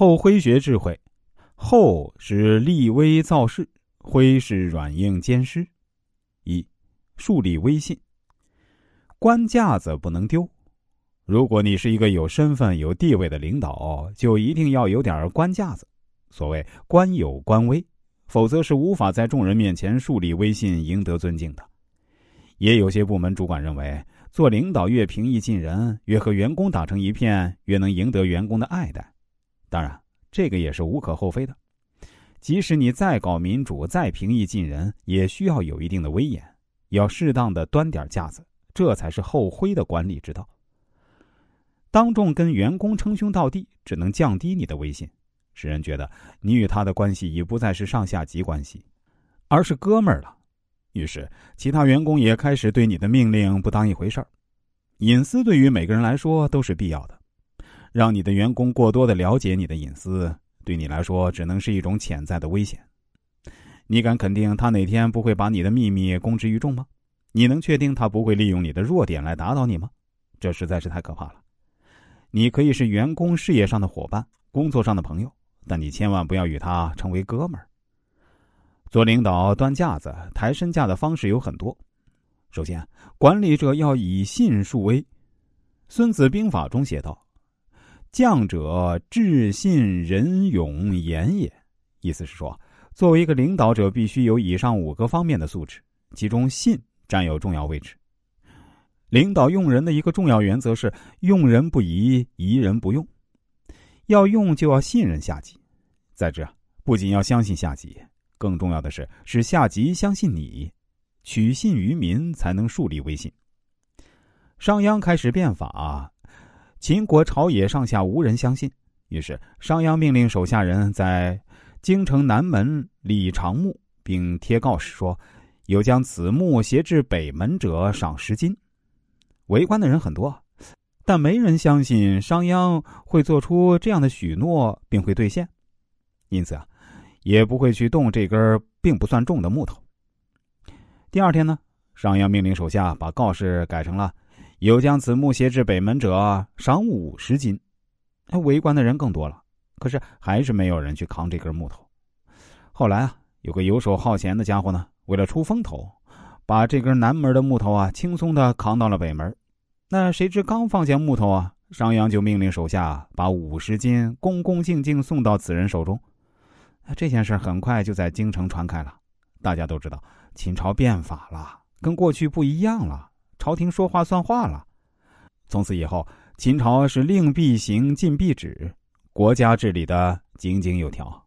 后徽学智慧，后是立威造势，徽是软硬兼施。一，树立威信。官架子不能丢。如果你是一个有身份、有地位的领导，就一定要有点官架子。所谓官有官威，否则是无法在众人面前树立威信、赢得尊敬的。也有些部门主管认为，做领导越平易近人，越和员工打成一片，越能赢得员工的爱戴。当然，这个也是无可厚非的。即使你再搞民主、再平易近人，也需要有一定的威严，要适当的端点架子，这才是后辉的管理之道。当众跟员工称兄道弟，只能降低你的威信，使人觉得你与他的关系已不再是上下级关系，而是哥们儿了。于是，其他员工也开始对你的命令不当一回事儿。隐私对于每个人来说都是必要的。让你的员工过多的了解你的隐私，对你来说只能是一种潜在的危险。你敢肯定他哪天不会把你的秘密公之于众吗？你能确定他不会利用你的弱点来打倒你吗？这实在是太可怕了。你可以是员工事业上的伙伴、工作上的朋友，但你千万不要与他成为哥们儿。做领导端架子、抬身价的方式有很多。首先，管理者要以信树威。《孙子兵法》中写道。将者，智信仁勇严也。意思是说，作为一个领导者，必须有以上五个方面的素质，其中信占有重要位置。领导用人的一个重要原则是：用人不疑，疑人不用。要用就要信任下级。再者，不仅要相信下级，更重要的是使下级相信你，取信于民，才能树立威信。商鞅开始变法。秦国朝野上下无人相信，于是商鞅命令手下人在京城南门立长墓，并贴告示说：“有将此墓携至北门者，赏十金。”围观的人很多，但没人相信商鞅会做出这样的许诺并会兑现，因此啊，也不会去动这根并不算重的木头。第二天呢，商鞅命令手下把告示改成了。有将此木携至北门者，赏五十斤。围观的人更多了，可是还是没有人去扛这根木头。后来啊，有个游手好闲的家伙呢，为了出风头，把这根南门的木头啊，轻松的扛到了北门。那谁知刚放下木头啊，商鞅就命令手下把五十斤恭恭敬敬送到此人手中。这件事很快就在京城传开了，大家都知道秦朝变法了，跟过去不一样了。朝廷说话算话了，从此以后，秦朝是令必行，禁必止，国家治理的井井有条。